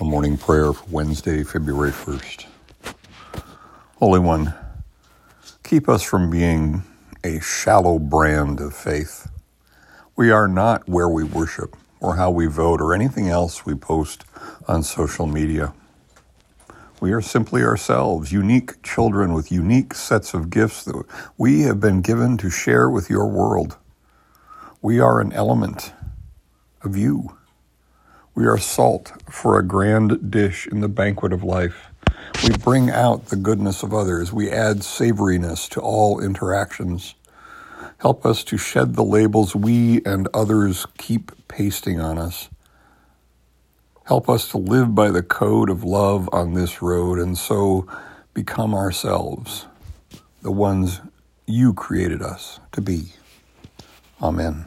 A morning prayer for Wednesday, February 1st. Holy One, keep us from being a shallow brand of faith. We are not where we worship or how we vote or anything else we post on social media. We are simply ourselves, unique children with unique sets of gifts that we have been given to share with your world. We are an element of you. We are salt for a grand dish in the banquet of life. We bring out the goodness of others. We add savoriness to all interactions. Help us to shed the labels we and others keep pasting on us. Help us to live by the code of love on this road and so become ourselves, the ones you created us to be. Amen.